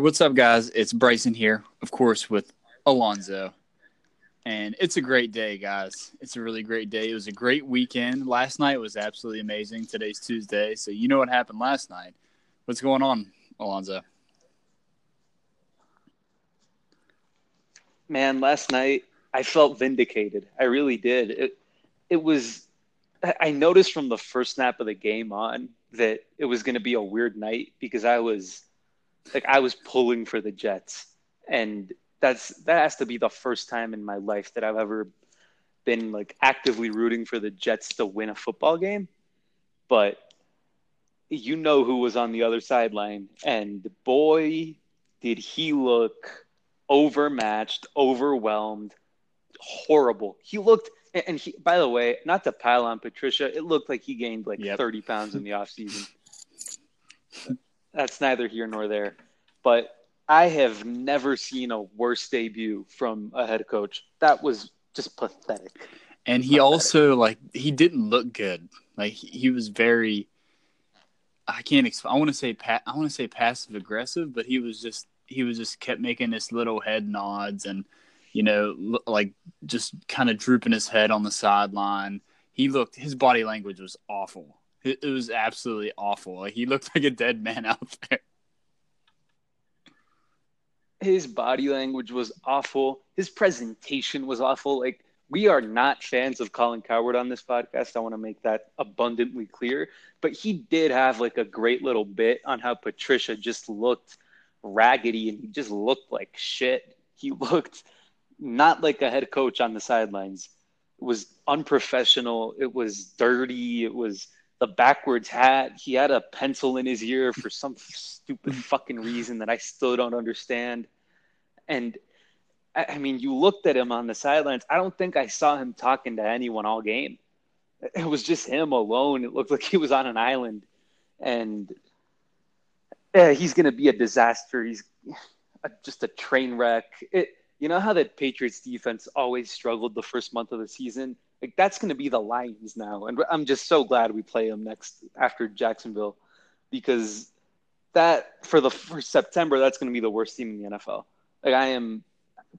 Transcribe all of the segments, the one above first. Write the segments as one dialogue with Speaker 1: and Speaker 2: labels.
Speaker 1: What's up, guys? It's Bryson here, of course, with Alonzo. And it's a great day, guys. It's a really great day. It was a great weekend. Last night was absolutely amazing. Today's Tuesday. So, you know what happened last night. What's going on, Alonzo?
Speaker 2: Man, last night I felt vindicated. I really did. It, it was, I noticed from the first snap of the game on that it was going to be a weird night because I was like I was pulling for the Jets, and that's that has to be the first time in my life that I've ever been like actively rooting for the Jets to win a football game. But you know who was on the other sideline, and boy, did he look overmatched, overwhelmed, horrible. He looked, and he, by the way, not to pile on Patricia, it looked like he gained like yep. 30 pounds in the offseason. That's neither here nor there. But I have never seen a worse debut from a head coach. That was just pathetic.
Speaker 1: And he pathetic. also like he didn't look good. Like he was very I can't explain. I want to say pa- I want to say passive aggressive, but he was just he was just kept making this little head nods and you know like just kind of drooping his head on the sideline. He looked his body language was awful. It, was absolutely awful. Like, he looked like a dead man out there.
Speaker 2: His body language was awful. His presentation was awful. Like we are not fans of Colin Cowherd on this podcast. I want to make that abundantly clear. But he did have like a great little bit on how Patricia just looked raggedy and he just looked like shit. He looked not like a head coach on the sidelines. It was unprofessional. It was dirty. It was the backwards hat. He had a pencil in his ear for some stupid fucking reason that I still don't understand. And I mean, you looked at him on the sidelines. I don't think I saw him talking to anyone all game. It was just him alone. It looked like he was on an island. And yeah, he's going to be a disaster. He's just a train wreck. It, you know how that Patriots defense always struggled the first month of the season? Like that's going to be the Lions now, and I'm just so glad we play them next after Jacksonville, because that for the for September that's going to be the worst team in the NFL. Like I am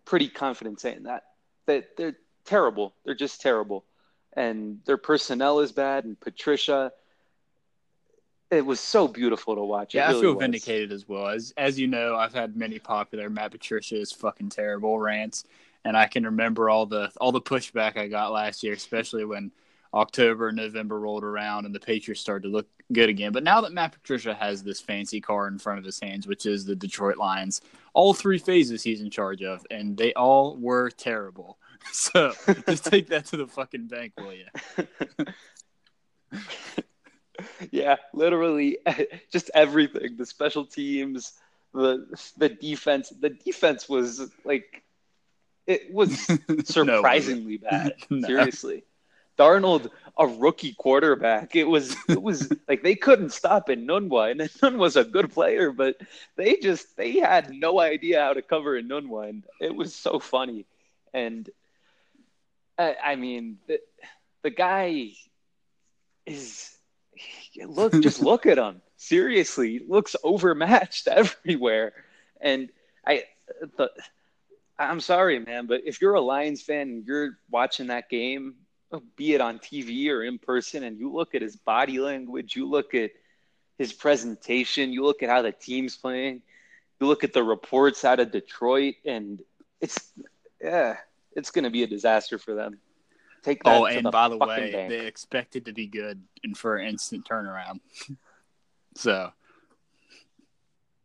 Speaker 2: pretty confident saying that that they're terrible. They're just terrible, and their personnel is bad. And Patricia, it was so beautiful to watch.
Speaker 1: Yeah,
Speaker 2: really
Speaker 1: I feel
Speaker 2: was.
Speaker 1: vindicated as well. As as you know, I've had many popular Matt Patricia is fucking terrible rants, and I can remember all the all the pushback I got last year, especially when October and November rolled around and the Patriots started to look good again. But now that Matt Patricia has this fancy car in front of his hands, which is the Detroit Lions, all three phases he's in charge of, and they all were terrible. So just take that to the fucking bank, will
Speaker 2: you? yeah, literally, just everything. The special teams, the the defense. The defense was like it was surprisingly no. bad. No. Seriously. Darnold, a rookie quarterback. It was it was like they couldn't stop in Enunwa, and Enunwa's a good player, but they just they had no idea how to cover Enunwa, and it was so funny. And I, I mean, the, the guy is look just look at him seriously he looks overmatched everywhere and i the I'm sorry, man, but if you're a Lions fan and you're watching that game, be it on TV or in person, and you look at his body language, you look at his presentation, you look at how the team's playing, you look at the reports out of Detroit, and it's yeah, it's going to be a disaster for them.
Speaker 1: Take that. Oh, and the by the way, bank. they expected to be good and for an instant turnaround. so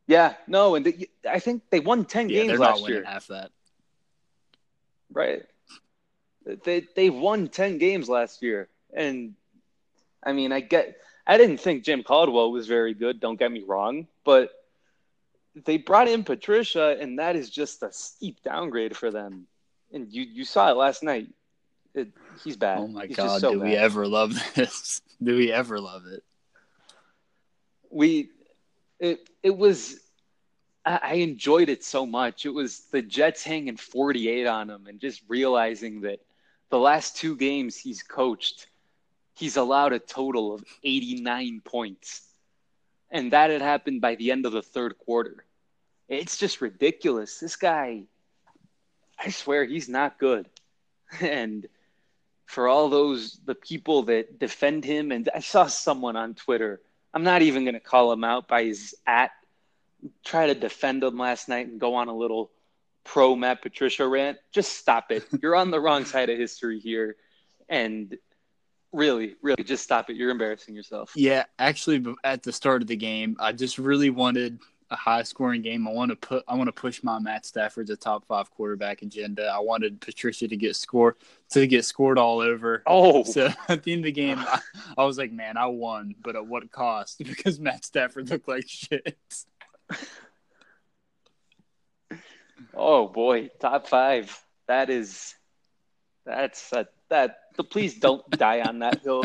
Speaker 2: yeah, no, and the, I think they won ten yeah, games last year.
Speaker 1: Half that.
Speaker 2: Right. They they won ten games last year, and I mean, I get. I didn't think Jim Caldwell was very good. Don't get me wrong, but they brought in Patricia, and that is just a steep downgrade for them. And you you saw it last night. It, he's bad.
Speaker 1: Oh my
Speaker 2: he's
Speaker 1: god!
Speaker 2: So
Speaker 1: do
Speaker 2: bad.
Speaker 1: we ever love this? Do we ever love it?
Speaker 2: We, it it was I enjoyed it so much. It was the Jets hanging 48 on him and just realizing that the last two games he's coached, he's allowed a total of 89 points. And that had happened by the end of the third quarter. It's just ridiculous. This guy, I swear, he's not good. And for all those the people that defend him, and I saw someone on Twitter. I'm not even going to call him out by his at. Try to defend him last night and go on a little pro Matt Patricia rant. Just stop it. You're on the wrong side of history here, and really, really, just stop it. You're embarrassing yourself.
Speaker 1: Yeah, actually, at the start of the game, I just really wanted a high scoring game. I want to put I want to push my Matt Stafford's a top five quarterback agenda. I wanted Patricia to get scored to get scored all over.
Speaker 2: Oh,
Speaker 1: so at the end of the game, I, I was like, man, I won, but at what cost? Because Matt Stafford looked like shit.
Speaker 2: Oh boy, top five. That is, that's a, that. Please don't die on that hill.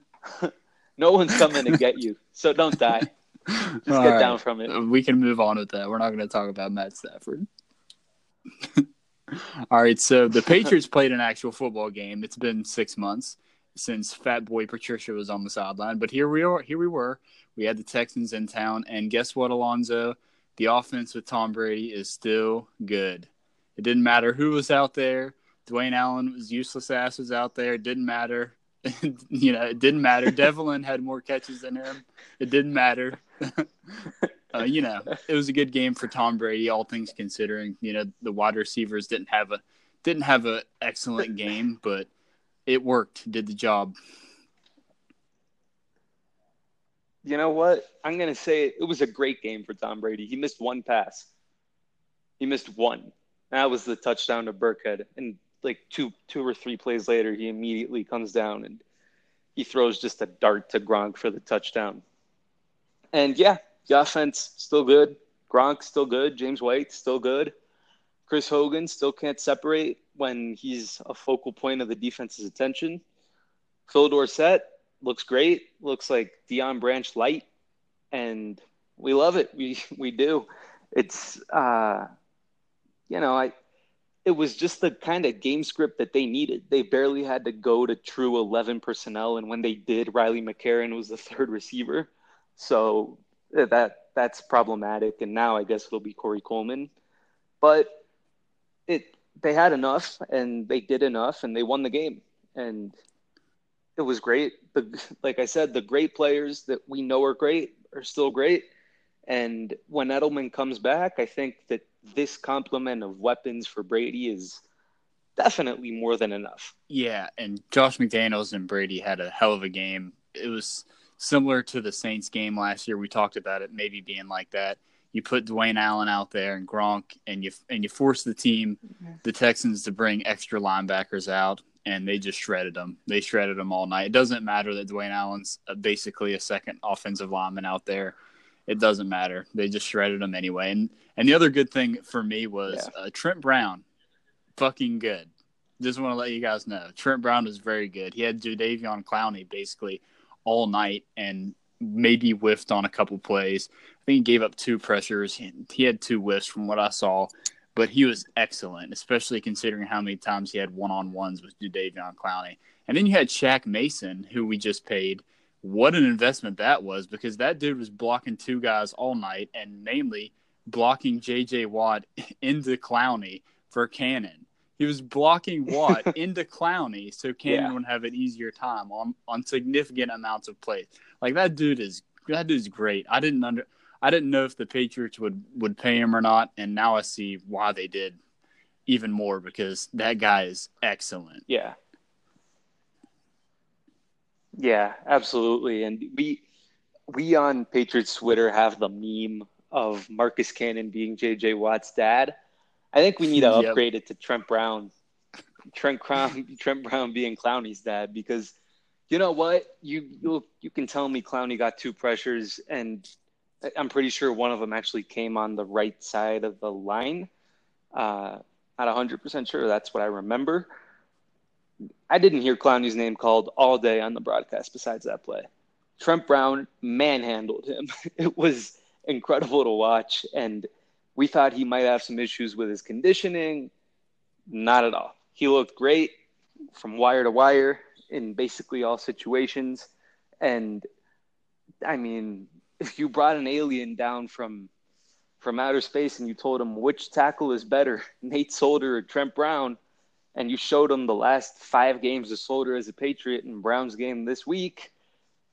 Speaker 2: no one's coming to get you, so don't die. Just All get right. down from it.
Speaker 1: We can move on with that. We're not going to talk about Matt Stafford. All right, so the Patriots played an actual football game. It's been six months since Fat Boy Patricia was on the sideline, but here we are. Here we were. We had the Texans in town, and guess what, Alonzo? The offense with Tom Brady is still good. It didn't matter who was out there. Dwayne Allen was useless ass was out there. It didn't matter. you know, it didn't matter. Develin had more catches than him. It didn't matter. uh, you know, it was a good game for Tom Brady, all things considering. You know, the wide receivers didn't have a didn't have an excellent game, but it worked. Did the job.
Speaker 2: You know what? I'm gonna say it, it was a great game for Tom Brady. He missed one pass. He missed one. That was the touchdown to Burkhead, and like two two or three plays later, he immediately comes down and he throws just a dart to Gronk for the touchdown. And yeah, the offense still good. Gronk still good. James White still good. Chris Hogan still can't separate when he's a focal point of the defense's attention. Phil Dorsett looks great. Looks like Deion Branch light, and we love it. We we do. It's uh, you know I it was just the kind of game script that they needed. They barely had to go to true 11 personnel. And when they did, Riley McCarron was the third receiver. So uh, that that's problematic. And now I guess it'll be Corey Coleman. But it they had enough and they did enough and they won the game. And it was great. The, like I said, the great players that we know are great are still great. And when Edelman comes back, I think that this complement of weapons for Brady is definitely more than enough.
Speaker 1: Yeah, and Josh McDaniels and Brady had a hell of a game. It was similar to the Saints game last year. We talked about it maybe being like that. You put Dwayne Allen out there and Gronk, and you and you force the team, mm-hmm. the Texans, to bring extra linebackers out, and they just shredded them. They shredded them all night. It doesn't matter that Dwayne Allen's basically a second offensive lineman out there it doesn't matter. They just shredded them anyway. And and the other good thing for me was yeah. uh, Trent Brown, fucking good. Just want to let you guys know Trent Brown was very good. He had Jadeveon Clowney basically all night and maybe whiffed on a couple plays. I think he gave up two pressures. He had two whiffs from what I saw, but he was excellent, especially considering how many times he had one on ones with Jadeveon Clowney. And then you had Shaq Mason, who we just paid what an investment that was because that dude was blocking two guys all night and namely blocking JJ Watt into Clowney for Cannon. He was blocking Watt into Clowney so Cannon yeah. would have an easier time on on significant amounts of plays. Like that dude is that dude's great. I didn't under I didn't know if the Patriots would would pay him or not, and now I see why they did even more because that guy is excellent.
Speaker 2: Yeah, yeah, absolutely. And we we on Patriots Twitter have the meme of Marcus Cannon being JJ Watt's dad. I think we need to yep. upgrade it to Trent Brown. Trent Brown Trent Brown being Clowney's dad because you know what? You you you can tell me Clowney got two pressures and I'm pretty sure one of them actually came on the right side of the line. Uh, not 100% sure. That's what I remember. I didn't hear Clowney's name called all day on the broadcast besides that play. Trent Brown manhandled him. It was incredible to watch. And we thought he might have some issues with his conditioning. Not at all. He looked great from wire to wire in basically all situations. And I mean, if you brought an alien down from from outer space and you told him which tackle is better, Nate Solder or Trent Brown, and you showed him the last five games of Solder as a Patriot and Brown's game this week,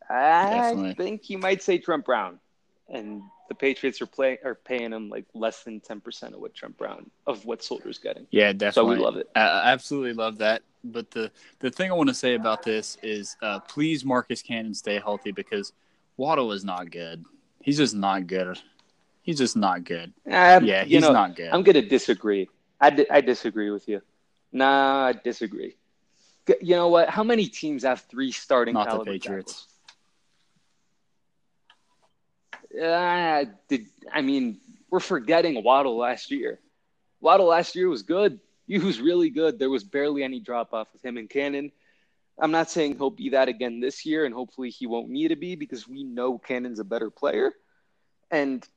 Speaker 2: I Definitely. think he might say Trent Brown. And the Patriots are playing are paying him like less than ten percent of what Trent Brown of what Solder's getting.
Speaker 1: Yeah, definitely.
Speaker 2: So we love it.
Speaker 1: I absolutely love that. But the the thing I want to say about this is, uh, please Marcus Cannon stay healthy because Waddle is not good. He's just not good. He's just not good. Uh, yeah, he's know, not good.
Speaker 2: I'm gonna disagree. I, di- I disagree with you. Nah, I disagree. You know what? How many teams have three starting not the Patriots? Uh, did I mean we're forgetting Waddle last year? Waddle last year was good. He was really good. There was barely any drop off with him and Cannon. I'm not saying he'll be that again this year, and hopefully he won't need to be because we know Cannon's a better player. And,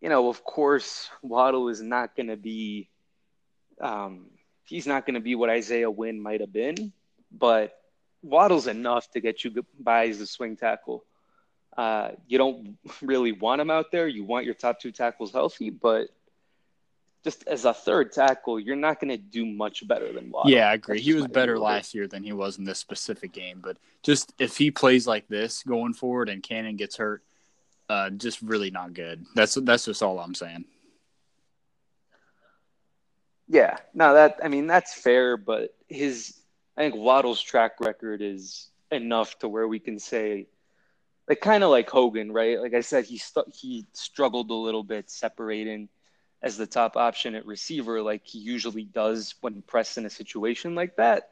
Speaker 2: you know, of course, Waddle is not going to be, um, he's not going to be what Isaiah Wynn might have been, but Waddle's enough to get you by as a swing tackle. Uh, you don't really want him out there. You want your top two tackles healthy, but just as a third tackle, you're not going to do much better than Waddle.
Speaker 1: Yeah, I agree. he was better last year than he was in this specific game. But just if he plays like this going forward and Cannon gets hurt, uh, just really not good. That's that's just all I'm saying.
Speaker 2: Yeah, no, that I mean that's fair, but his I think Waddle's track record is enough to where we can say, like kind of like Hogan, right? Like I said, he he struggled a little bit separating as the top option at receiver, like he usually does when pressed in a situation like that.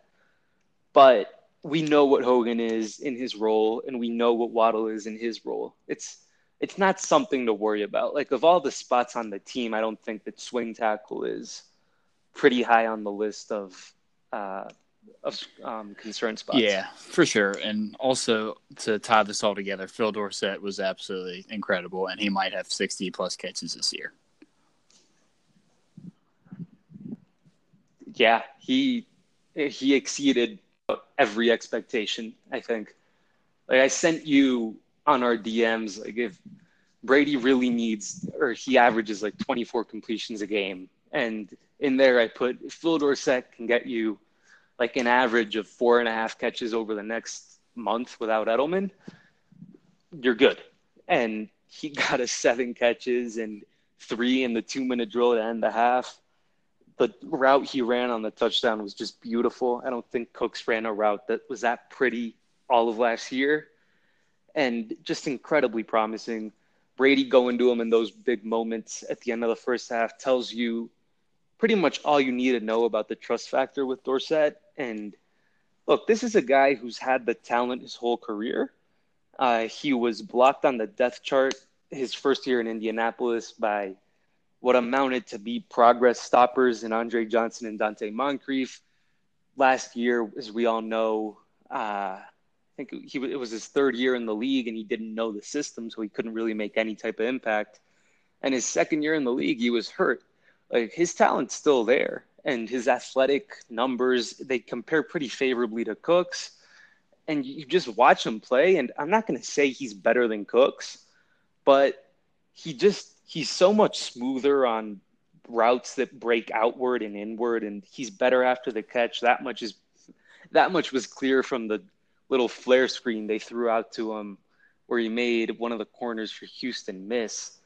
Speaker 2: But we know what Hogan is in his role, and we know what Waddle is in his role. It's it's not something to worry about. Like of all the spots on the team, I don't think that swing tackle is pretty high on the list of uh, of um, concern spots.
Speaker 1: Yeah, for sure. And also to tie this all together, Phil Dorsett was absolutely incredible, and he might have sixty plus catches this year.
Speaker 2: yeah, he he exceeded every expectation. I think. Like I sent you on our DMs, like if Brady really needs, or he averages like 24 completions a game, and in there I put if Phil Dorsett can get you like an average of four and a half catches over the next month without Edelman, you're good. And he got us seven catches and three in the two minute drill to end the half the route he ran on the touchdown was just beautiful. I don't think Cooks ran a route that was that pretty all of last year, and just incredibly promising. Brady going to him in those big moments at the end of the first half tells you pretty much all you need to know about the trust factor with Dorsett. And look, this is a guy who's had the talent his whole career. Uh, he was blocked on the depth chart his first year in Indianapolis by what amounted to be progress stoppers in Andre Johnson and Donte Moncrief. Last year, as we all know, uh, I think he it was his third year in the league, and he didn't know the system, so he couldn't really make any type of impact. And his second year in the league, he was hurt. Like his talent's still there, and his athletic numbers they compare pretty favorably to Cooks. And you just watch him play, and I'm not going to say he's better than Cooks, but he just he's so much smoother on routes that break outward and inward and he's better after the catch that much is that much was clear from the little flare screen they threw out to him where he made one of the corners for Houston miss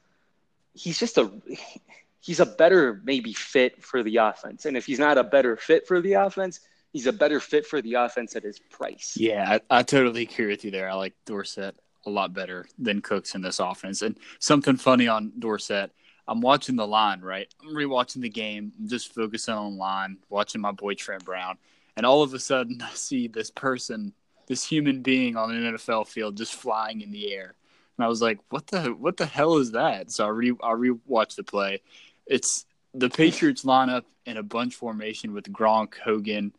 Speaker 2: he's just a he's a better maybe fit for the offense and if he's not a better fit for the offense he's a better fit for the offense at his price
Speaker 1: yeah I, I totally agree with you there i like dorsett a lot better than Cooks in this offense. And something funny on Dorsett, I'm watching the line, right? I'm rewatching the game. I'm just focusing on line, watching my boy Trent Brown. And all of a sudden, I see this person, this human being on an NFL field just flying in the air. And I was like, what the what the hell is that? So I re I rewatched the play. It's the Patriots line up in a bunch formation with Gronk, Hogan,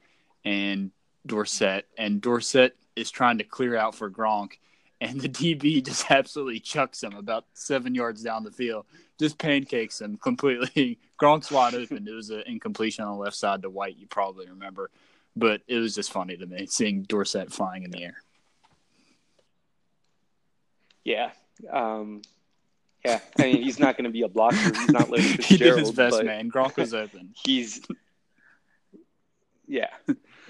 Speaker 1: and Dorsett. And Dorsett is trying to clear out for Gronk and the DB just absolutely chucks him about seven yards down the field, just pancakes him completely. Gronk's wide open. It was an incompletion on the left side to White, you probably remember, but it was just funny to me seeing Dorsett flying in the air.
Speaker 2: Yeah, um, Yeah, I mean he's not going to be a blocker. He's not Larry
Speaker 1: he did his best, man. Gronk was open.
Speaker 2: He's yeah,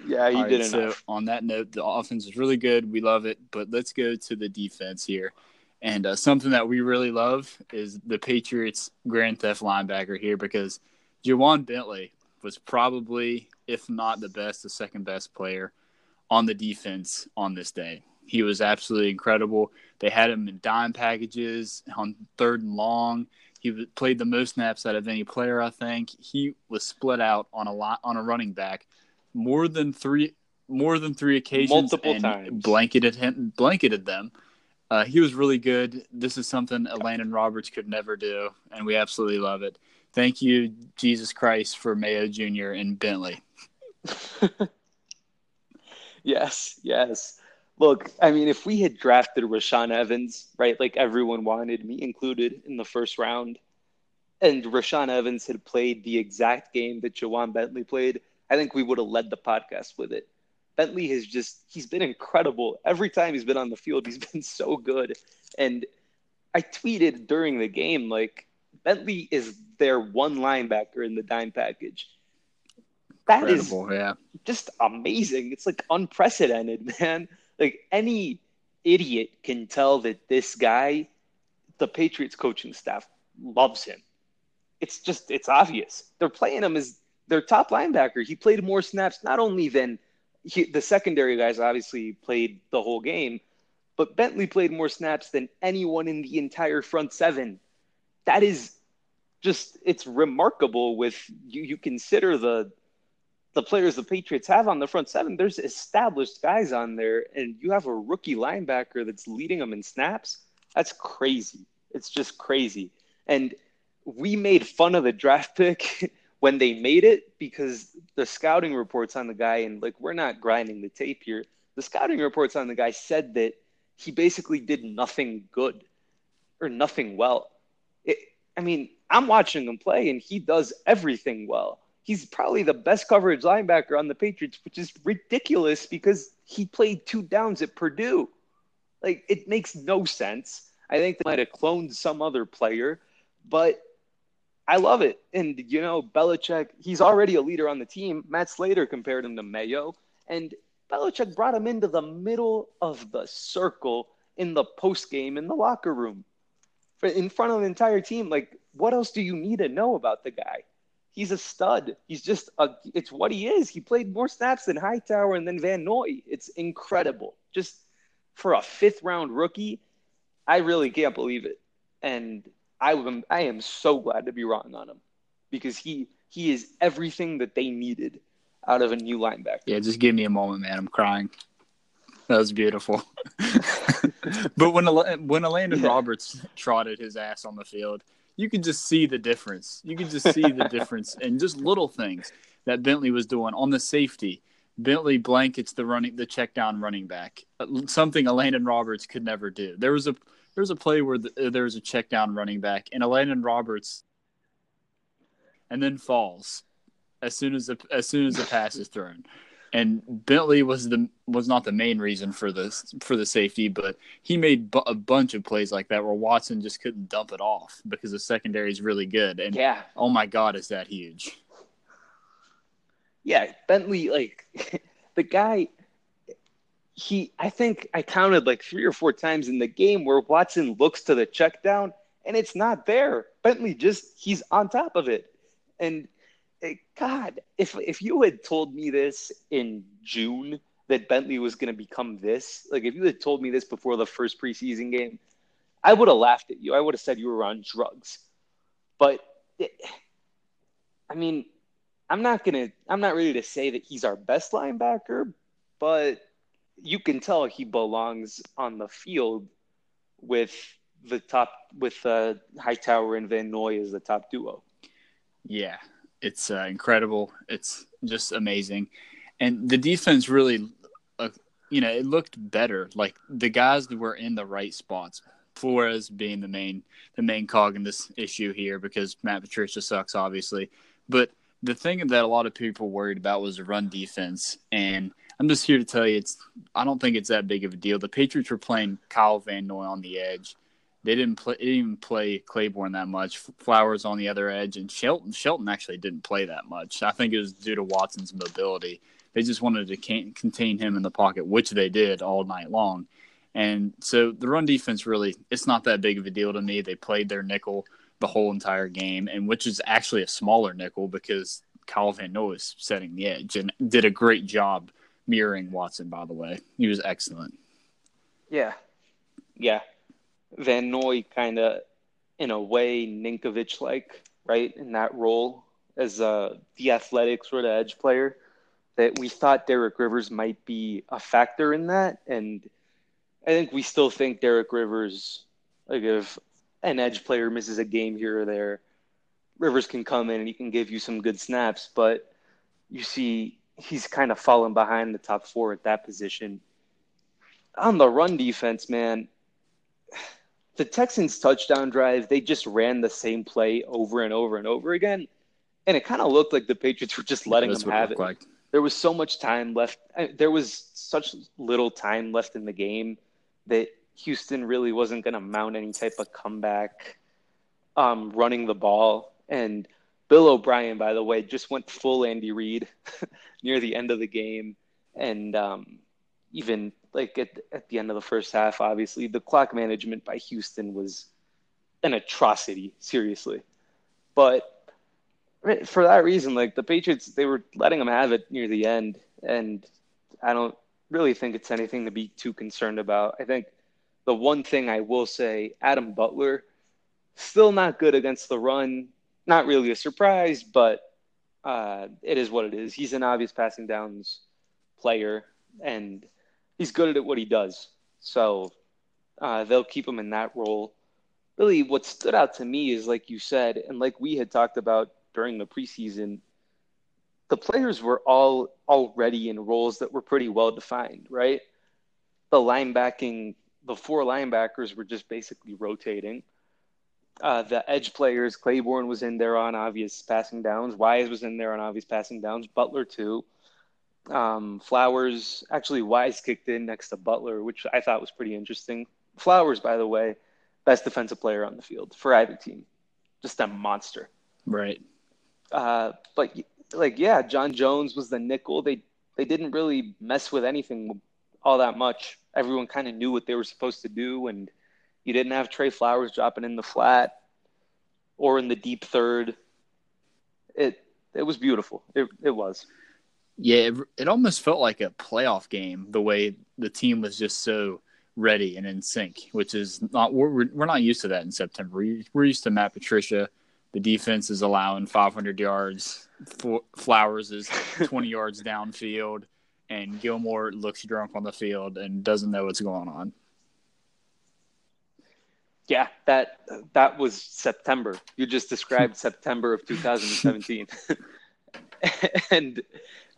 Speaker 2: yeah, he
Speaker 1: All
Speaker 2: did
Speaker 1: right, so
Speaker 2: enough.
Speaker 1: on that note, the offense is really good. We love it, but let's go to the defense here. And uh, something that we really love is the Patriots' grand theft linebacker here because Ja'Whaun Bentley was probably, if not the best, the second best player on the defense on this day. He was absolutely incredible. They had him in dime packages on third and long. He played the most snaps out of any player, I think. He was split out on a lot on a running back more than three more than three occasions
Speaker 2: Multiple
Speaker 1: and
Speaker 2: times.
Speaker 1: blanketed him blanketed them. Uh, he was really good. This is something Landon Roberts could never do, and we absolutely love it. Thank you, Jesus Christ, for Mayo Jr. and Bentley.
Speaker 2: Yes, yes. Look, I mean, if we had drafted Rashaan Evans, right, like everyone wanted, me included, in the first round, and Rashaan Evans had played the exact game that Ja'Whaun Bentley played, I think we would have led the podcast with it. Bentley has just, he's been incredible. Every time he's been on the field, he's been so good. And I tweeted during the game, like, Bentley is their one linebacker in the dime package. That is
Speaker 1: Incredible, yeah.
Speaker 2: just amazing. It's like unprecedented, man. Like any idiot can tell that this guy, the Patriots coaching staff, loves him. It's just it's obvious. They're playing him as their top linebacker. He played more snaps not only than he, the secondary guys obviously played the whole game, but Bentley played more snaps than anyone in the entire front seven. That is just it's remarkable with you you consider the the players the Patriots have on the front seven, there's established guys on there, and you have a rookie linebacker that's leading them in snaps. That's crazy. It's just crazy. And we made fun of the draft pick when they made it because the scouting reports on the guy, and like we're not grinding the tape here, the scouting reports on the guy said that he basically did nothing good or nothing well. It, I mean, I'm watching him play, and he does everything well he's probably the best coverage linebacker on the Patriots, which is ridiculous because he played two downs at Purdue. Like it makes no sense. I think they might have cloned some other player, but I love it. And you know, Belichick, he's already a leader on the team. Matt Slater compared him to Mayo, and Belichick brought him into the middle of the circle in the post game in the locker room, in front of the entire team. Like, what else do you need to know about the guy? He's a stud. He's just a, it's what he is. He played more snaps than Hightower and then Van Noy. It's incredible. Just for a fifth round rookie, I really can't believe it. And I am I am so glad to be wrong on him because he he is everything that they needed out of a new linebacker.
Speaker 1: Yeah, just give me a moment, man. I'm crying. That was beautiful. but when when Landon
Speaker 2: Yeah.
Speaker 1: Roberts trotted his ass on the field, you could just see the difference. You could just see the difference in just little things that Bentley was doing on the safety. Bentley blankets the running the check down running back, uh, something Elandon Roberts could never do. There was a there was a play where the, uh, there was a check down running back and Elandon Roberts, and then falls as soon as the as soon as the pass is thrown. And Bentley was the was not the main reason for this for the safety, but he made bu- a bunch of plays like that where Watson just couldn't dump it off because the secondary is really good. And
Speaker 2: Yeah.
Speaker 1: oh my god, is that huge?
Speaker 2: Yeah, Bentley, like the guy, he, I think I counted like three or four times in the game where Watson looks to the check down and it's not there. Bentley just, he's on top of it. And God, if, if you had told me this in June that Bentley was going to become this, like if you had told me this before the first preseason game, I would have laughed at you. I would have said you were on drugs. But it, I mean, I'm not gonna. I'm not ready to say that he's our best linebacker, but you can tell he belongs on the field with the top with uh, Hightower and Van Noy as the top duo.
Speaker 1: Yeah, it's uh, incredible. It's just amazing, and the defense really, uh, you know, it looked better. Like the guys were in the right spots. Flores being the main the main cog in this issue here because Matt Patricia sucks, obviously. But the thing that a lot of people worried about was the run defense, and I'm just here to tell you, it's I don't think it's that big of a deal. The Patriots were playing Kyle Van Noy on the edge, they didn't play didn't even play Clayborn that much. Flowers on the other edge, and Shelton Shelton actually didn't play that much. I think it was due to Watson's mobility. They just wanted to contain him in the pocket, which they did all night long. And so the run defense really it's not that big of a deal to me. They played their nickel the whole entire game, and which is actually a smaller nickel because Kyle Van Noy is setting the edge and did a great job mirroring Watson. By the way, he was excellent.
Speaker 2: Yeah, yeah. Van Noy kind of, in a way, Ninkovich like, right, in that role as uh, the athletic sort of edge player. That we thought Derek Rivers might be a factor in that, and I think we still think Derek Rivers, like if an edge player misses a game here or there, Rivers can come in and he can give you some good snaps, but you see he's kind of fallen behind the top four at that position. On the run defense, man, the Texans touchdown drive, they just ran the same play over and over and over again. And it kind of looked like the Patriots were just letting them have it. Like. There was so much time left. There was such little time left in the game that Houston really wasn't going to mount any type of comeback um, running the ball. And Bill O'Brien, by the way, just went full Andy Reid near the end of the game. And um, even like at, at the end of the first half, obviously, the clock management by Houston was an atrocity, seriously. But for that reason, like the Patriots, they were letting them have it near the end. And I don't really think it's anything to be too concerned about. I think the one thing I will say, Adam Butler, still not good against the run. Not really a surprise, but uh, it is what it is. He's an obvious passing downs player, and he's good at what he does. So uh, they'll keep him in that role. Really, what stood out to me is, like you said, and like we had talked about during the preseason, the players were all already in roles that were pretty well defined, right? The linebacking the four linebackers were just basically rotating. Uh, the edge players, Clayborn was in there on obvious passing downs. Wise was in there on obvious passing downs. Butler too. Um, Flowers actually Wise kicked in next to Butler, which I thought was pretty interesting. Flowers, by the way, best defensive player on the field for either team, just a monster.
Speaker 1: Right.
Speaker 2: Uh, but like, yeah, John Jones was the nickel. They they didn't really mess with anything all that much everyone kind of knew what they were supposed to do, and you didn't have Trey Flowers dropping in the flat or in the deep third. It it was beautiful. It it was.
Speaker 1: Yeah, it, it almost felt like a playoff game the way the team was just so ready and in sync, which is not we're we're not used to that in September. We're used to Matt Patricia. The defense is allowing 500 yards. Flowers is 20 yards downfield and Gilmore looks drunk on the field and doesn't know what's going on.
Speaker 2: Yeah, that that was September. You just described September of 2017, and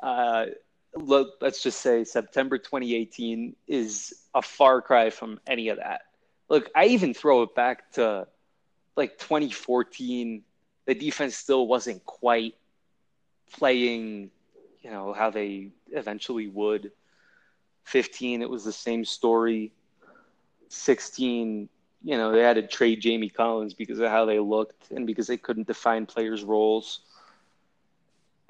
Speaker 2: uh, look, let's just say September 2018 is a far cry from any of that. Look, I even throw it back to like 2014. The defense still wasn't quite playing you know how they eventually would 15 it was the same story 16 you know they had to trade jamie collins because of how they looked and because they couldn't define players roles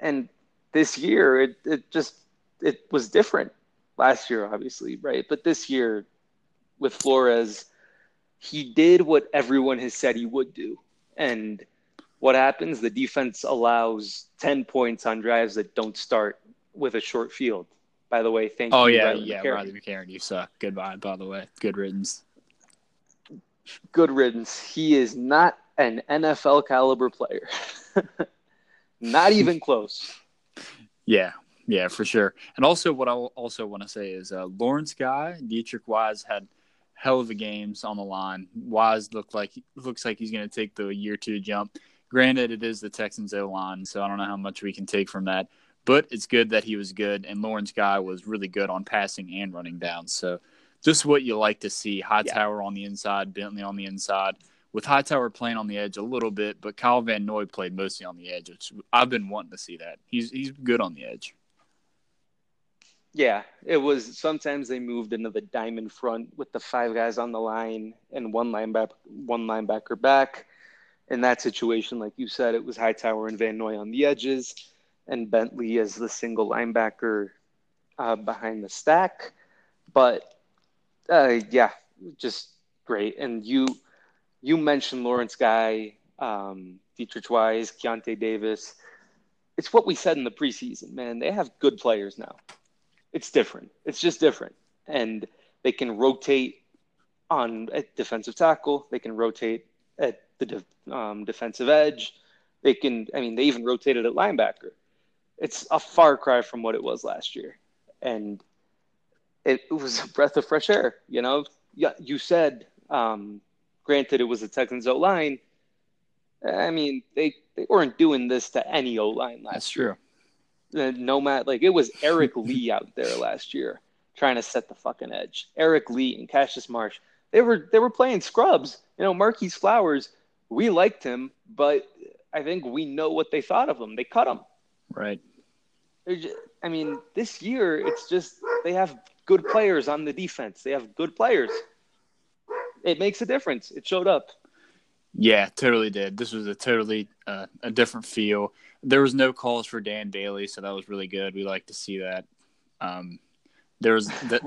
Speaker 2: and this year it, it just it was different last year obviously right but this year with flores he did what everyone has said he would do and what happens? The defense allows 10 points on drives that don't start with a short field. By the way, thank
Speaker 1: oh,
Speaker 2: you.
Speaker 1: Oh, yeah, yeah, McCarron. Riley McCarron. You suck. Goodbye, by the way. Good riddance.
Speaker 2: Good riddance. He is not an NFL caliber player. not even close.
Speaker 1: Yeah, yeah, for sure. And also, what I also want to say is uh, Lawrence Guy, Deatrich Wise had hell of a games on the line. Wise looked like looks like he's going to take the year two jump. Granted, it is the Texans O line, so I don't know how much we can take from that. But it's good that he was good, and Lawrence Guy was really good on passing and running down. So just what you like to see. Hightower yeah. on the inside, Bentley on the inside. With Hightower playing on the edge a little bit, but Kyle Van Noy played mostly on the edge, which I've been wanting to see that. He's he's good on the edge.
Speaker 2: Yeah, it was. Sometimes they moved into the diamond front with the five guys on the line and one linebacker, one linebacker back. In that situation, like you said, it was Hightower and Van Noy on the edges, and Bentley as the single linebacker uh, behind the stack. But uh, yeah, just great. And you you mentioned Lawrence Guy, um, Deatrich Wise, Keionta Davis. It's what we said in the preseason, man. They have good players now. It's different. It's just different, and they can rotate on at defensive tackle. They can rotate at the de- um, defensive edge. They can. I mean, they even rotated at linebacker. It's a far cry from what it was last year, and it, was a breath of fresh air. You know, you said. Um, granted, it was the Texans O line. I mean, they they weren't doing this to any O line last
Speaker 1: That's
Speaker 2: year.
Speaker 1: true.
Speaker 2: No matter like it was Eric Lee out there last year trying to set the fucking edge. Eric Lee and Cassius Marsh. They were they were playing scrubs. You know, Marquis Flowers. We liked him, but I think we know what they thought of him. They cut him.
Speaker 1: Right.
Speaker 2: I mean, this year it's just they have good players on the defense. They have good players. It makes a difference. It showed up.
Speaker 1: Yeah, totally did. This was a totally uh, a different feel. There was no calls for Dan Bailey, so that was really good. We like to see that. Um, there was that.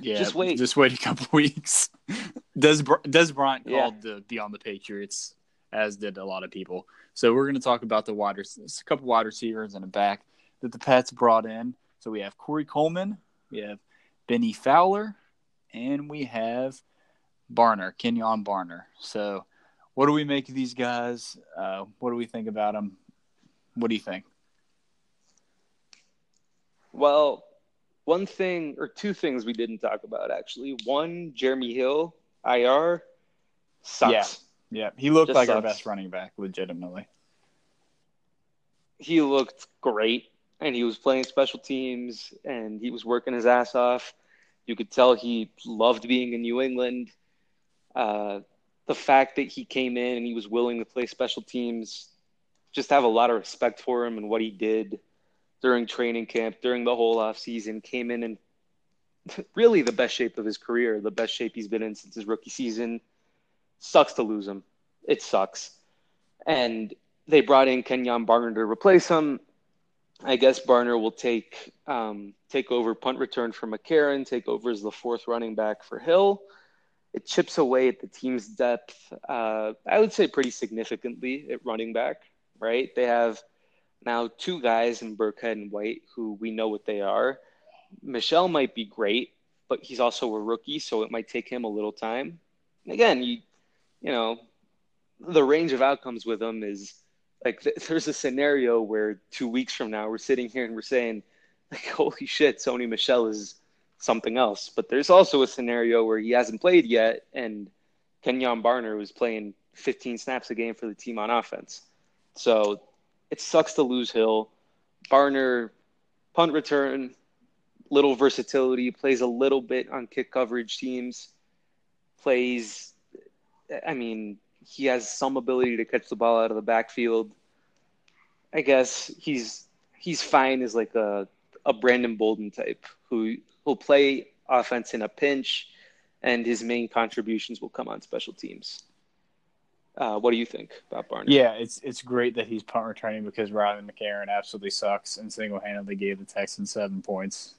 Speaker 1: Yeah,
Speaker 2: Just wait.
Speaker 1: Just wait a couple weeks. Des Dez Bryant
Speaker 2: Yeah.
Speaker 1: called to be on the Patriots, as did a lot of people. So we're going to talk about the wide, a couple wide receivers and a back that the Pats brought in. So we have Corey Coleman, we have Bennie Fowler, and we have Barner, Kenyon Barner. So what do we make of these guys? Uh, what do we think about them? What do you think?
Speaker 2: Well, one thing or two things we didn't talk about actually. One, Jeremy Hill, IR, sucks.
Speaker 1: Yeah. Yeah, he looked
Speaker 2: Just
Speaker 1: like our best running back, legitimately.
Speaker 2: He looked great and he was playing special teams and he was working his ass off. You could tell he loved being in New England. Uh, the fact that he came in and he was willing to play special teams, just have a lot of respect for him and what he did during training camp, during the whole off season, came in in really the best shape of his career, the best shape he's been in since his rookie season. Sucks to lose him. It sucks. And they brought in Kenyon Barner to replace him. I guess Barner will take um, take over punt return for McCarron, take over as the fourth running back for Hill. It chips away at the team's depth. Uh, I would say pretty significantly at running back. Right? They have now two guys in Burkhead and White who we know what they are. Michel might be great, but he's also a rookie, so it might take him a little time. And again, you you know, the range of outcomes with him is like th- there's a scenario where two weeks from now we're sitting here and we're saying, like, holy shit, Sony Michel is something else. But there's also a scenario where he hasn't played yet, and Kenyon Barner was playing 15 snaps a game for the team on offense. So it sucks to lose Hill. Barner, punt return, little versatility, plays a little bit on kick coverage teams, plays I mean, he has some ability to catch the ball out of the backfield. I guess he's he's fine as like a a Brandon Bolden type who will play offense in a pinch, and his main contributions will come on special teams. Uh, what do you think about Barner?
Speaker 1: Yeah, it's it's great that he's punt returning because Riley McCarron absolutely sucks and single handedly gave the Texans seven points.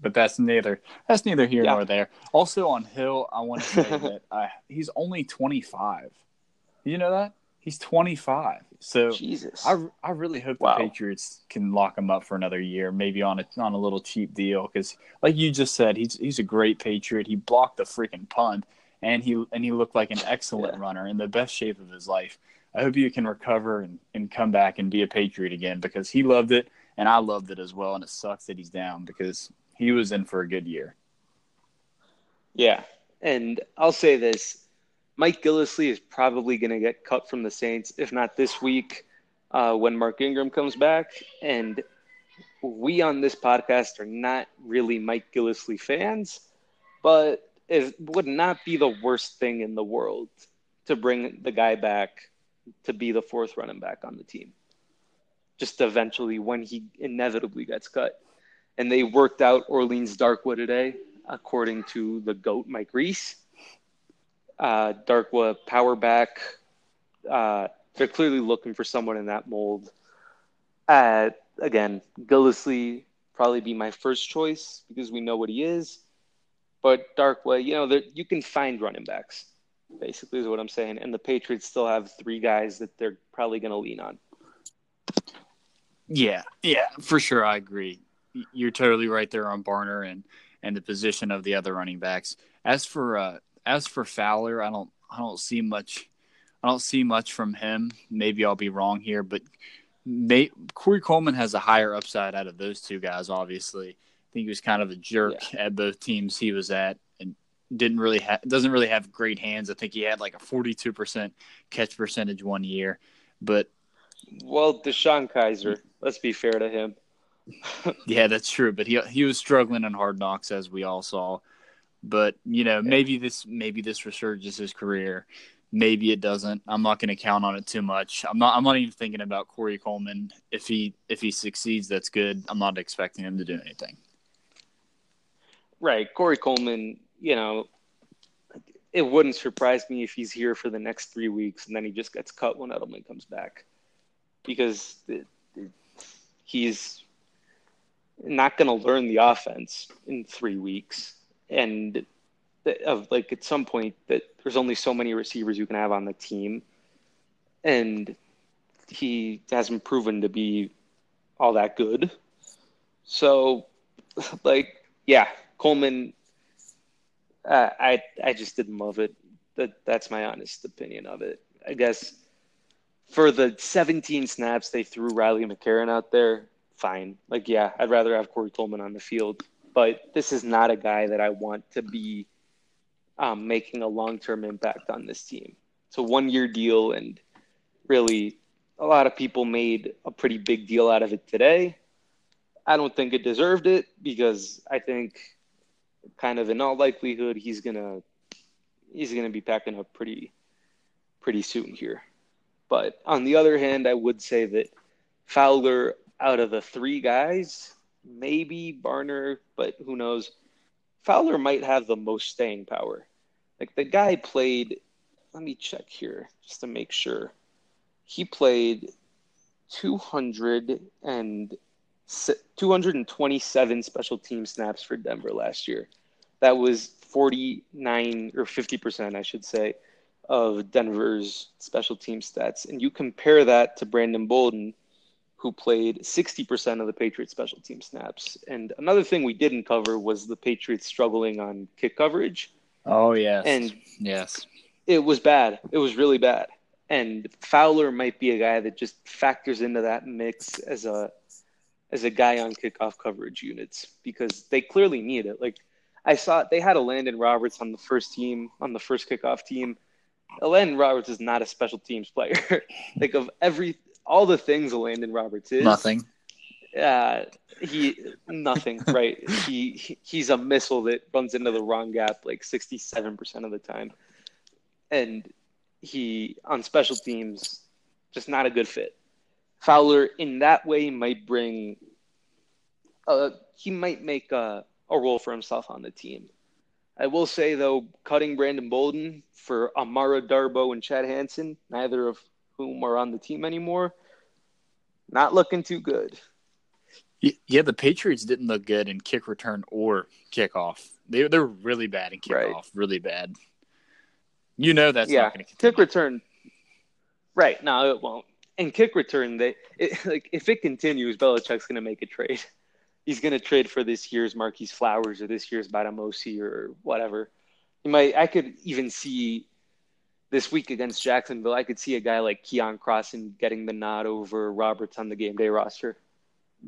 Speaker 1: But that's neither that's neither here
Speaker 2: Yeah.
Speaker 1: nor there. Also on Hill, I want to say that uh, he's only twenty five. You know that he's twenty five. So
Speaker 2: Jesus.
Speaker 1: I, I really hope
Speaker 2: Wow.
Speaker 1: the Patriots can lock him up for another year, maybe on a on a little cheap deal. Because, like you just said, he's he's a great Patriot. He blocked the freaking punt, and he and he looked like an excellent
Speaker 2: Yeah.
Speaker 1: runner in the best shape of his life. I hope you can recover and, and come back and be a Patriot again because he loved it and I loved it as well. And it sucks that he's down because he was in for a good year.
Speaker 2: Yeah, and I'll say this: Mike Gillislee is probably going to get cut from the Saints, if not this week, uh, when Mark Ingram comes back. And we on this podcast are not really Mike Gillislee fans, but it would not be the worst thing in the world to bring the guy back to be the fourth running back on the team. Just eventually, when he inevitably gets cut. and they worked out Orleans Darkwa today, according to the GOAT Mike Reiss. Uh, Darkwa power back. Uh, they're clearly looking for someone in that mold. Uh, again, Gillislee probably be my first choice because we know what he is. But Darkwa, you know, that you can find running backs. Basically, is what I'm saying. And the Patriots still have three guys that they're probably going to lean on.
Speaker 1: Yeah, yeah, for sure. I agree. You're totally right there on Barner and and the position of the other running backs. As for uh, as for Fowler, I don't I don't see much I don't see much from him. Maybe I'll be wrong here, but may, Corey Coleman has a higher upside out of those two guys. Obviously, I think he was kind of a jerk yeah. at both teams he was at, and didn't really ha- doesn't really have great hands. I think he had like a forty two percent catch percentage one year, but
Speaker 2: well, DeShone Kizer. Let's be fair to him.
Speaker 1: yeah, that's true. But he he was struggling in hard knocks as we all saw. But you know, maybe this maybe this resurges his career. Maybe it doesn't. I'm not going to count on it too much. I'm not. I'm not even thinking about Corey Coleman. If he if he succeeds, that's good. I'm not expecting him to do anything.
Speaker 2: Right, Corey Coleman. You know, it wouldn't surprise me if he's here for the next three weeks and then he just gets cut when Edelman comes back, because it, it, he's not going to learn the offense in three weeks and of like at some point that there's only so many receivers you can have on the team. And he hasn't proven to be all that good. So like yeah coleman uh, i i just didn't love it. That that's my honest opinion of it. I guess for the 17 snaps they threw riley mccarron out there fine. Like, yeah, I'd rather have Corey Coleman on the field, but this is not a guy that I want to be um, making a long term impact on this team. It's a one year deal, and really, a lot of people made a pretty big deal out of it today. I don't think it deserved it because I think, kind of in all likelihood, he's gonna he's gonna be packing up pretty pretty soon here. But on the other hand, I would say that Fowler out of the three guys, maybe Barner, but who knows? Fowler might have the most staying power. Like the guy played, let me check here just to make sure. He played 200 and 227 special team snaps for Denver last year. That was 49 or 50%, I should say, of Denver's special team stats. And you compare that to Brandon Bolden, who played 60% of the Patriots special team snaps. And another thing we didn't cover was the Patriots struggling on kick coverage.
Speaker 1: Oh, yes.
Speaker 2: And
Speaker 1: yes.
Speaker 2: It was bad. It was really bad. And Fowler might be a guy that just factors into that mix as a as a guy on kickoff coverage units because they clearly need it. Like I saw they had Elandon Roberts on the first team, on the first kickoff team. Landon Roberts is not a special teams player. like of every all the things Landon Roberts is.
Speaker 1: Nothing.
Speaker 2: Uh, he nothing right. He he's a missile that runs into the wrong gap like sixty seven percent of the time, and he on special teams just not a good fit. Fowler in that way might bring. Uh, he might make a, a role for himself on the team. I will say though, cutting Brandon Bolden for Amara Darboh and Chad Hansen, neither of whom are on the team anymore. Not looking too good.
Speaker 1: Yeah, the Patriots didn't look good in kick return or kickoff. They they're really bad in kickoff, right. really bad. You know that's
Speaker 2: yeah.
Speaker 1: not going
Speaker 2: to kick return. Right? No, it won't. And kick return, they it, like if it continues, Belichick's going to make a trade. He's going to trade for this year's Marquis Flowers or this year's Bademosi or whatever. He might. I could even see this week against Jacksonville, I could see a guy like Keion Crossen getting the nod over Roberts on the game day roster,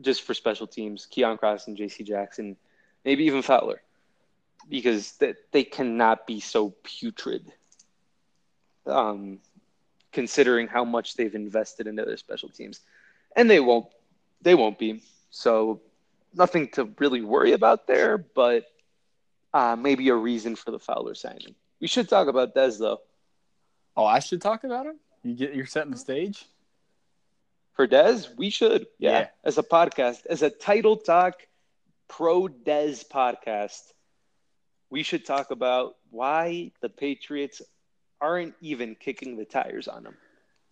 Speaker 2: just for special teams. Keion Crossen, J.C. Jackson, maybe even Fowler, because they, they cannot be so putrid. Um, considering how much they've invested into their special teams, and they won't, they won't be. So nothing to really worry about there, but uh, maybe a reason for the Fowler signing. We should talk about Dez though.
Speaker 1: Oh, I should talk about him. You get you're setting the stage
Speaker 2: for Dez. We should, yeah, yeah, as a podcast, as a title talk Pro Des podcast, we should talk about why the Patriots aren't even kicking the tires on them.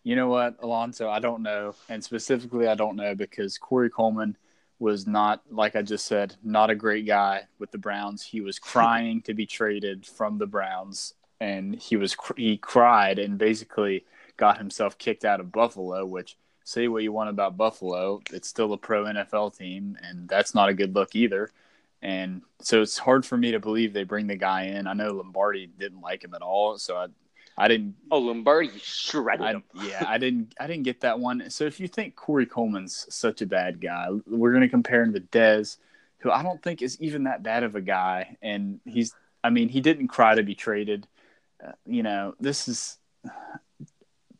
Speaker 1: You know what, Alonso? I don't know, and specifically, I don't know because Corey Coleman was not, like I just said, not a great guy with the Browns. He was crying to be traded from the Browns, and he was he cried and basically got himself kicked out of Buffalo. Which say what you want about Buffalo, it's still a pro NFL team, and that's not a good look either. And so it's hard for me to believe they bring the guy in. I know Lombardi didn't like him at all, so I I didn't.
Speaker 2: Oh, Lombardi shredded
Speaker 1: I,
Speaker 2: him.
Speaker 1: yeah, I didn't. I didn't get that one. So if you think Corey Coleman's such a bad guy, we're going to compare him to Dez, who I don't think is even that bad of a guy. And he's. I mean, he didn't cry to be traded. You know, this is.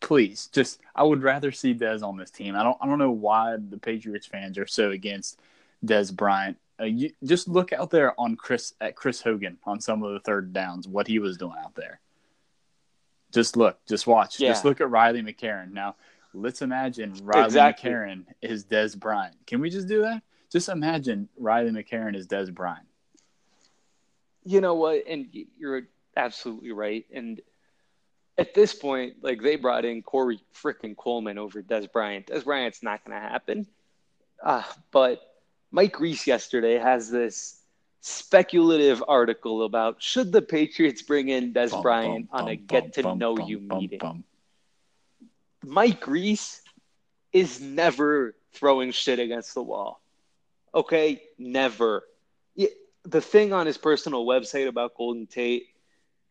Speaker 1: Please, just I would rather see Dez on this team. I don't. I don't know why the Patriots fans are so against Dez Bryant. Uh, you, just look out there on Chris at Chris Hogan on some of the third downs, what he was doing out there. Just look, just watch. Yeah. Just look at Riley McCarron. Now, let's imagine Riley exactly. McCarron is Dez Bryant. Can we just do that? Just imagine Riley McCarron is Dez Bryant.
Speaker 2: You know what? And you're absolutely right. And at this point, like they brought in Corey freaking Coleman over Dez Bryant. Dez Bryant's not going to happen. Uh, but Mike Reiss yesterday has this speculative article about should the Patriots bring in Dez bum, Bryant bum, on a get to know you meeting. Mike Reiss is never throwing shit against the wall. Okay, never. The thing on his personal website about Golden Tate,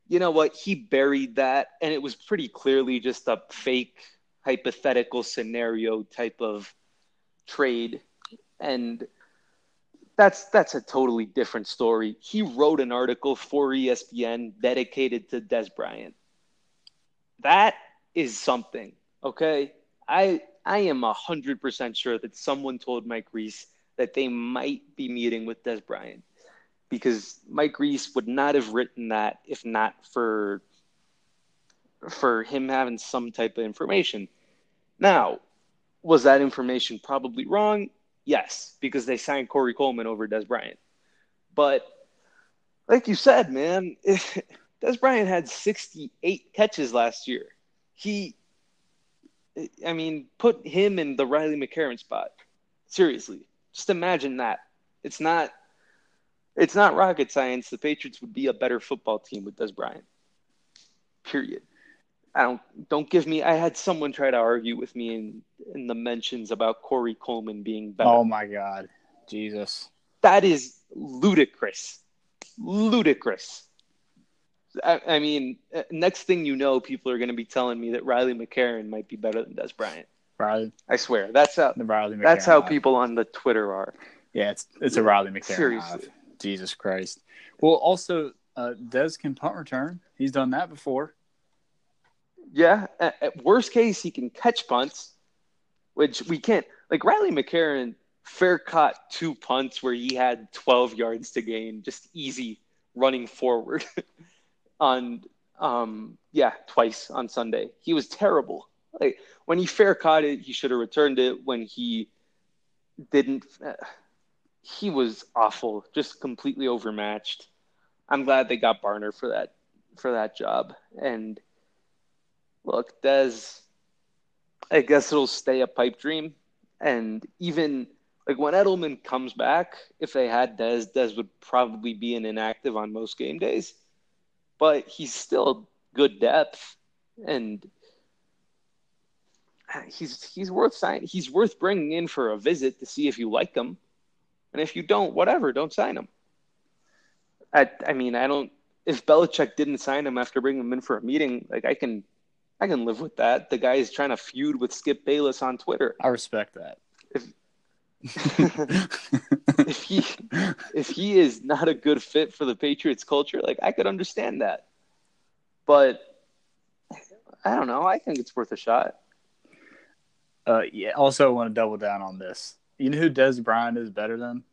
Speaker 2: you know what? He buried that, and it was pretty clearly just a fake hypothetical scenario type of trade. And that's that's a totally different story. He wrote an article for ESPN dedicated to Dez Bryant. That is something, okay? I I am hundred percent sure that someone told Mike Reiss that they might be meeting with Dez Bryant because Mike Reiss would not have written that if not for for him having some type of information. Now, was that information probably wrong? Yes, because they signed Corey Coleman over Dez Bryant. But like you said, man, Dez Bryant had 68 catches last year. He, I mean, put him in the Riley McCarron spot. Seriously, just imagine that. It's not, it's not rocket science. The Patriots would be a better football team with Dez Bryant. Period. I don't don't give me. I had someone try to argue with me in in the mentions about Corey Coleman being better.
Speaker 1: Oh my God, Jesus!
Speaker 2: That is ludicrous, ludicrous. I, I mean, uh, next thing you know, people are going to be telling me that Riley McCarron might be better than Dez Bryant.
Speaker 1: Riley,
Speaker 2: I swear that's how the Riley McCarron that's how people on the Twitter are.
Speaker 1: Yeah, it's it's a Riley McCarron. Seriously, Jesus Christ. Well, also, uh, can punt return. He's done that before.
Speaker 2: Yeah, at, at worst case, he can catch punts, which we can't. Like Riley McCarron fair caught two punts where he had 12 yards to gain, just easy running forward on um yeah, twice on Sunday. He was terrible. Like when he fair caught it, he should have returned it. When he didn't, uh, he was awful, just completely overmatched. I'm glad they got Barner for that for that job. And look, Dez, I guess it'll stay a pipe dream. And even like when Edelman comes back, if they had Dez, Dez would probably be an inactive on most game days. But he's still good depth, and he's he's worth signing. He's worth bringing in for a visit to see if you like him, and if you don't, whatever, don't sign him. I I mean, I don't. If Belichick didn't sign him after bringing him in for a meeting, like I can I can live with that. The guy is trying to feud with Skip Bayless on Twitter.
Speaker 1: I respect that.
Speaker 2: If, if he if he is not a good fit for the Patriots culture, like I could understand that. But I don't know. I think it's worth a shot.
Speaker 1: Uh, yeah. Also, I want to double down on this. You know who Dez Bryant is better than?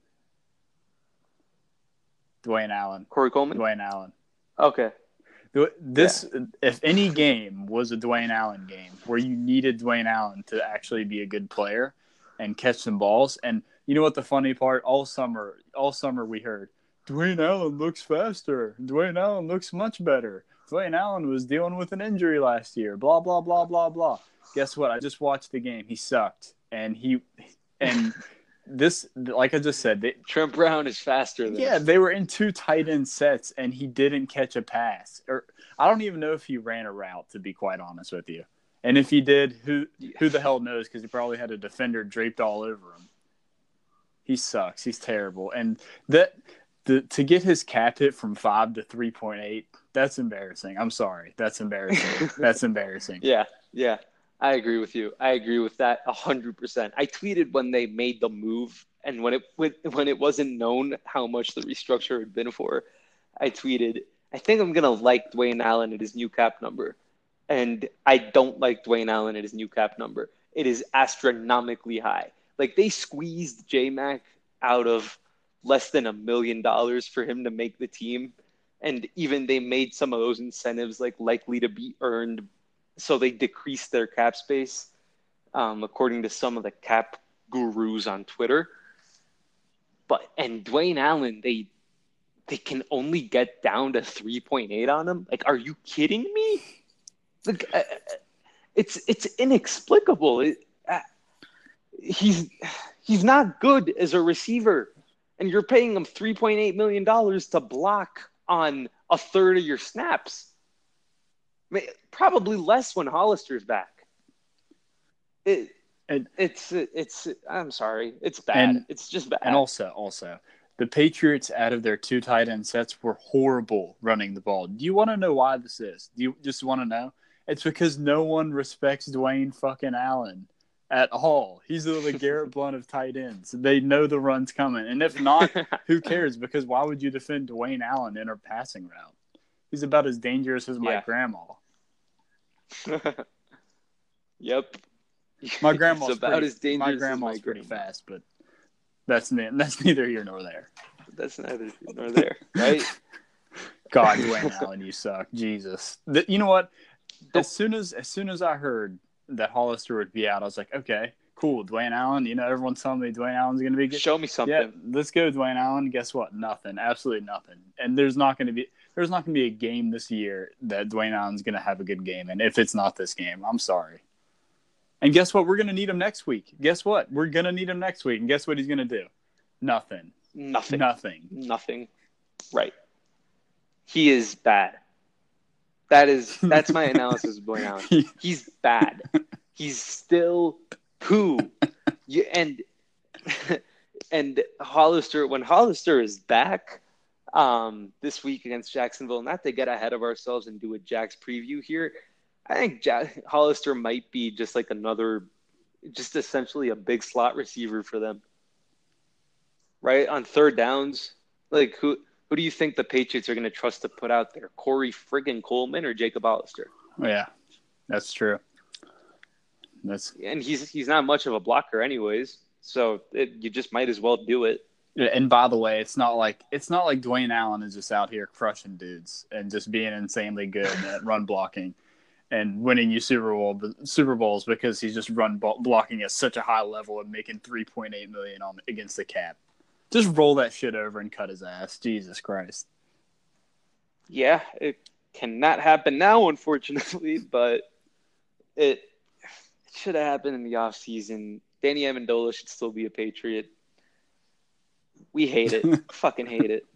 Speaker 1: Dwayne Allen.
Speaker 2: Corey Coleman.
Speaker 1: Dwayne Allen.
Speaker 2: Okay.
Speaker 1: This, yeah. if any game was a Dwayne Allen game where you needed Dwayne Allen to actually be a good player and catch some balls, and You know what the funny part? All summer, all summer we heard Dwayne Allen looks faster. Dwayne Allen looks much better. Dwayne Allen was dealing with an injury last year. Blah blah blah blah blah. Guess what? I just watched the game. He sucked, and he and this, like I just said, they,
Speaker 2: Trent Brown is faster. Than
Speaker 1: yeah, they were in two tight end sets, and he didn't catch a pass. Or I don't even know if he ran a route. To be quite honest with you, and if he did, who who the hell knows? Because he probably had a defender draped all over him. He sucks. He's terrible, and that the, to get his cap hit from five to three point eight. That's embarrassing. I'm sorry. That's embarrassing. that's embarrassing.
Speaker 2: Yeah, yeah. I agree with you. I agree with that hundred percent. I tweeted when they made the move and when it when it wasn't known how much the restructure had been for. I tweeted, I think I'm gonna like Dwayne Allen at his new cap number, and I don't like Dwayne Allen at his new cap number. It is astronomically high. Like they squeezed J Mac out of less than a million dollars for him to make the team, and even they made some of those incentives like likely to be earned so they decreased their cap space, um, according to some of the cap gurus on Twitter. But and Dwayne Allen, they they can only get down to three point eight on him. Like, are you kidding me? Like, uh, it's it's inexplicable. It, uh, he's he's not good as a receiver, and you're paying him three point eight million dollars to block on a third of your snaps probably less when Hollister's back. It, and, it's it's I'm sorry, it's bad. And, it's just bad.
Speaker 1: And also, also, the Patriots out of their two tight end sets were horrible running the ball. Do you want to know why this is? Do you just want to know? It's because no one respects Dwayne fucking Allen at all. He's the LeGarrette Blount of tight ends. They know the run's coming, and if not, who cares? Because why would you defend Dwayne Allen in a passing route? He's about as dangerous as my yeah. grandma.
Speaker 2: yep.
Speaker 1: My grandma's about pretty, as dangerous. My grandma's my pretty grandma. fast, but that's that's neither here nor there.
Speaker 2: That's neither here nor there, right?
Speaker 1: God, Dwayne Allen, you suck. Jesus. The, you know what? As soon as as soon as I heard that Hollister would be out, I was like, okay, cool. Dwayne Allen. You know, everyone's telling me Dwayne Allen's going to be good.
Speaker 2: Show me something. Yeah,
Speaker 1: let's go, Dwayne Allen. Guess what? Nothing. Absolutely nothing. And there's not going to be there's not going to be a game this year that Dwayne Allen's going to have a good game. And if it's not this game, I'm sorry. And guess what? We're going to need him next week. Guess what? We're going to need him next week. And guess what he's going to do? Nothing.
Speaker 2: Nothing.
Speaker 1: Nothing.
Speaker 2: Nothing. Right. He is bad. That is that's my analysis of Dwayne Allen. He's bad. He's still poo. You, and and Hollister when Hollister is back, um, this week against Jacksonville. Not to get ahead of ourselves and do a Jack's preview here. I think Jack, Hollister might be just like another, just essentially a big slot receiver for them. Right on third downs, like who who do you think the Patriots are going to trust to put out there? Corey friggin' Coleman or Jacob Hollister?
Speaker 1: Yeah, that's true. That's
Speaker 2: and he's he's not much of a blocker, anyways. So it, you just might as well do it.
Speaker 1: And by the way, it's not like it's not like Dwayne Allen is just out here crushing dudes and just being insanely good at run blocking and winning you Super Bowl Super Bowls because he's just run blocking at such a high level and making 3.8 million on against the cap. Just roll that shit over and cut his ass. Jesus Christ.
Speaker 2: Yeah, it cannot happen now unfortunately, but it, it should have happened in the off season. Danny Amendola should still be a Patriot. We hate it. Fucking hate it.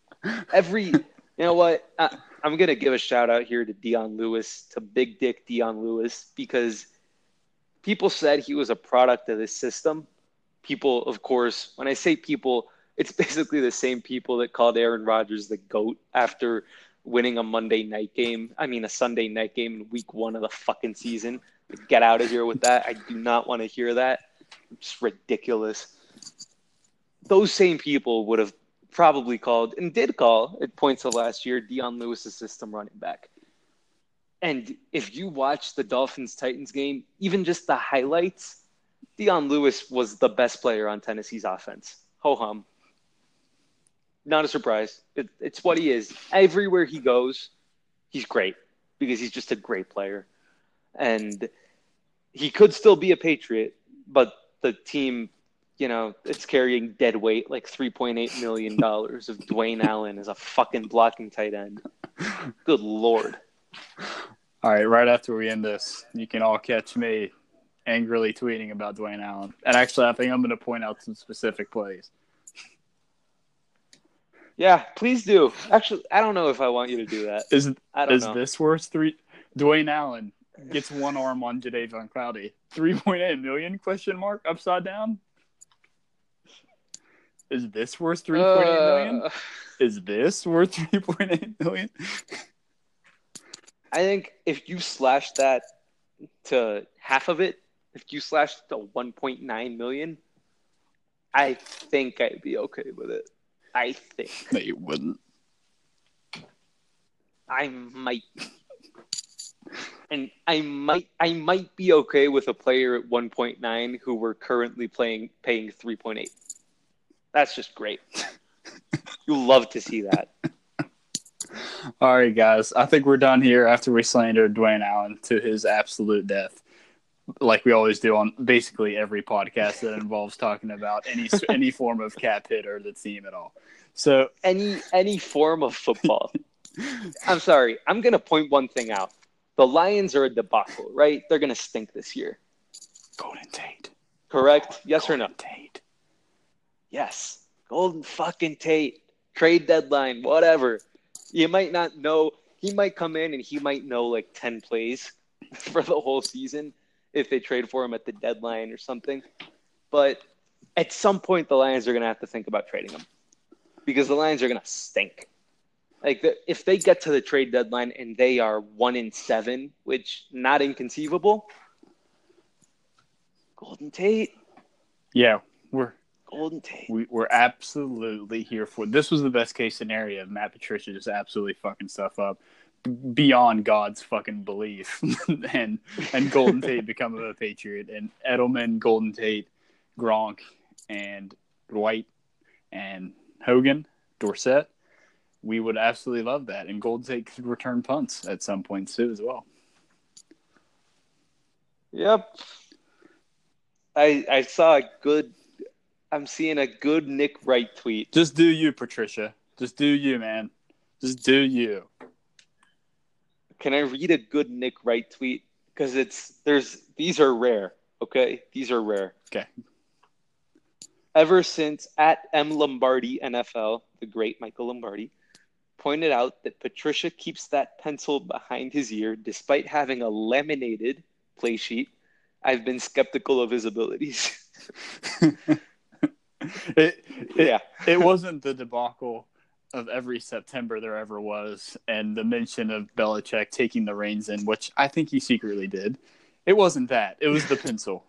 Speaker 2: Every, you know what? I, I'm gonna give a shout out here to Dion Lewis, to Big Dick Dion Lewis, because people said he was a product of this system. People, of course, when I say people, it's basically the same people that called Aaron Rodgers the goat after winning a Monday night game. I mean, a Sunday night game in week one of the fucking season. Get out of here with that. I do not want to hear that. It's ridiculous those same people would have probably called and did call at points of last year Dion Lewis's system running back. And if you watch the Dolphins Titans game, even just the highlights, Dion Lewis was the best player on Tennessee's offense. Ho hum. Not a surprise. It, it's what he is. Everywhere he goes, he's great because he's just a great player. And he could still be a Patriot, but the team you know, it's carrying dead weight like $3.8 million of Dwayne Allen as a fucking blocking tight end. Good lord.
Speaker 1: All right, right after we end this, you can all catch me angrily tweeting about Dwayne Allen. And actually, I think I'm going to point out some specific plays.
Speaker 2: Yeah, please do. Actually, I don't know if I want you to do that.
Speaker 1: Is is
Speaker 2: know.
Speaker 1: this worth three? Dwayne Allen gets one arm on Jadeveon Clowney. Three point eight million? Question mark upside down. Is this worth three point eight million?
Speaker 2: Uh,
Speaker 1: Is this worth three point eight million?
Speaker 2: I think if you slash that to half of it, if you slash to 1.9 million, I think I'd be okay with it. I think
Speaker 1: No, you wouldn't.
Speaker 2: I might, and I might, I might be okay with a player at 1.9 who we're currently playing paying 3.8. That's just great. you love to see that.
Speaker 1: All right, guys. I think we're done here after we slandered Dwayne Allen to his absolute death, like we always do on basically every podcast that involves talking about any any form of cap hit or the team at all. So
Speaker 2: any any form of football. I'm sorry. I'm gonna point one thing out. The Lions are a debacle, right? They're gonna stink this year.
Speaker 1: Golden Tate,
Speaker 2: Correct? Yes or no?
Speaker 1: Golden Tate.
Speaker 2: Yes. Golden fucking Tate. Trade deadline, whatever. You might not know. He might come in and he might know like 10 plays for the whole season if they trade for him at the deadline or something. But at some point, the Lions are going to have to think about trading him because the Lions are going to stink. Like the, if they get to the trade deadline and they are one in seven, which not inconceivable. Golden Tate,
Speaker 1: Yeah, we're
Speaker 2: Golden Tate.
Speaker 1: we, we're absolutely here for this was the best case scenario of Matt Patricia just absolutely fucking stuff up beyond God's fucking belief and and Golden Tate become a Patriot and Edelman, Golden Tate, Gronk, and White and Hogan, Dorsett. We would absolutely love that. And Golden Tate could return punts at some point too as well.
Speaker 2: Yep. I I saw a good. I'm seeing a good Nick Wright tweet.
Speaker 1: Just do you, Patricia. Just do you, man. Just do you.
Speaker 2: Can I read a good Nick Wright tweet? Because it's there's these are rare. Okay, these are rare.
Speaker 1: Okay.
Speaker 2: Ever since at M Lombardi NFL, the great Michael Lombardi pointed out that Patricia keeps that pencil behind his ear despite having a laminated play sheet. I've been skeptical of his abilities.
Speaker 1: it, it,
Speaker 2: yeah.
Speaker 1: it wasn't the debacle of every September there ever was, and the mention of Belichick taking the reins in, which I think he secretly did. It wasn't that. It was the pencil.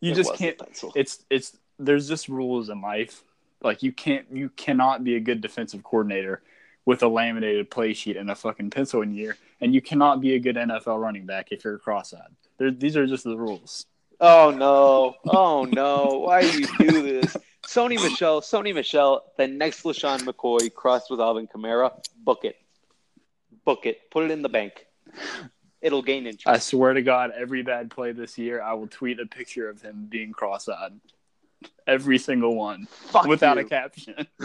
Speaker 1: You
Speaker 2: It
Speaker 1: just can't. It's it's there's just rules in life. Like you can't you cannot be a good defensive coordinator with a laminated play sheet and a fucking pencil in your ear, and you cannot be a good NFL running back if you're cross-eyed. There, these are just the rules.
Speaker 2: Oh no! Oh no! Why do you do this? Sony Michel, Sony Michel, the next LeSean McCoy crossed with Alvin Kamara. Book it. Book it. Put it in the bank. It'll gain interest.
Speaker 1: I swear to God, every bad play this year, I will tweet a picture of him being cross-eyed. Every single one,
Speaker 2: Fuck
Speaker 1: without
Speaker 2: you.
Speaker 1: a caption.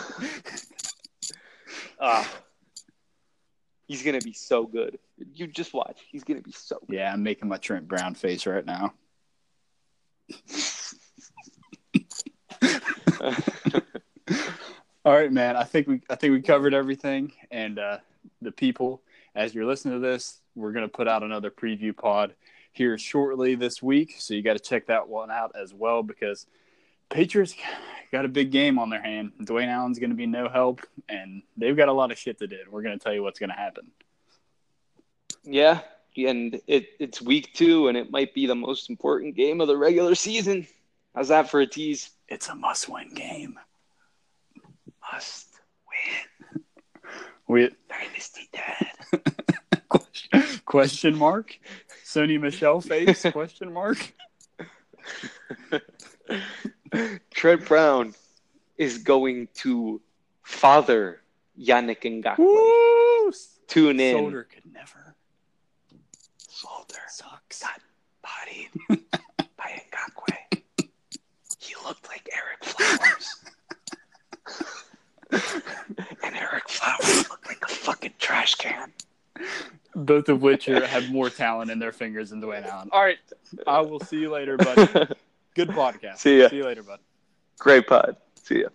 Speaker 2: Ah. he's gonna be so good. You just watch. He's gonna be so good.
Speaker 1: yeah, I'm making my Trent Brown face right now. All right, man. I think we I think we covered everything, and uh, the people, as you're listening to this, we're gonna put out another preview pod here shortly this week, so you got to check that one out as well because Patriots got a big game on their hand. Dwayne Allen's gonna be no help, and they've got a lot of shit to do. We're gonna tell you what's gonna happen.
Speaker 2: yeah, and it it's week two, and it might be the most important game of the regular season. How's that for a tease?
Speaker 1: It's a must-win game.
Speaker 2: Must win.
Speaker 1: We
Speaker 2: Dynasty Dad.
Speaker 1: question, question mark? Sony Michel face question mark?
Speaker 2: Trent Brown is going to father Yannick Ngakoue.
Speaker 1: Woo!
Speaker 2: Tune in.
Speaker 1: Solder could never.
Speaker 2: Slaughter
Speaker 1: sucks.
Speaker 2: Got bodied by Ngakoue. He looked like Eric Flowers. and Eric Flowers looked like a fucking trash can.
Speaker 1: Both of which are, have more talent in their fingers than Dwayne Allen. All right. I will see you later, buddy. Good podcast.
Speaker 2: See ya.
Speaker 1: See you later, bud.
Speaker 2: Great pod. See ya.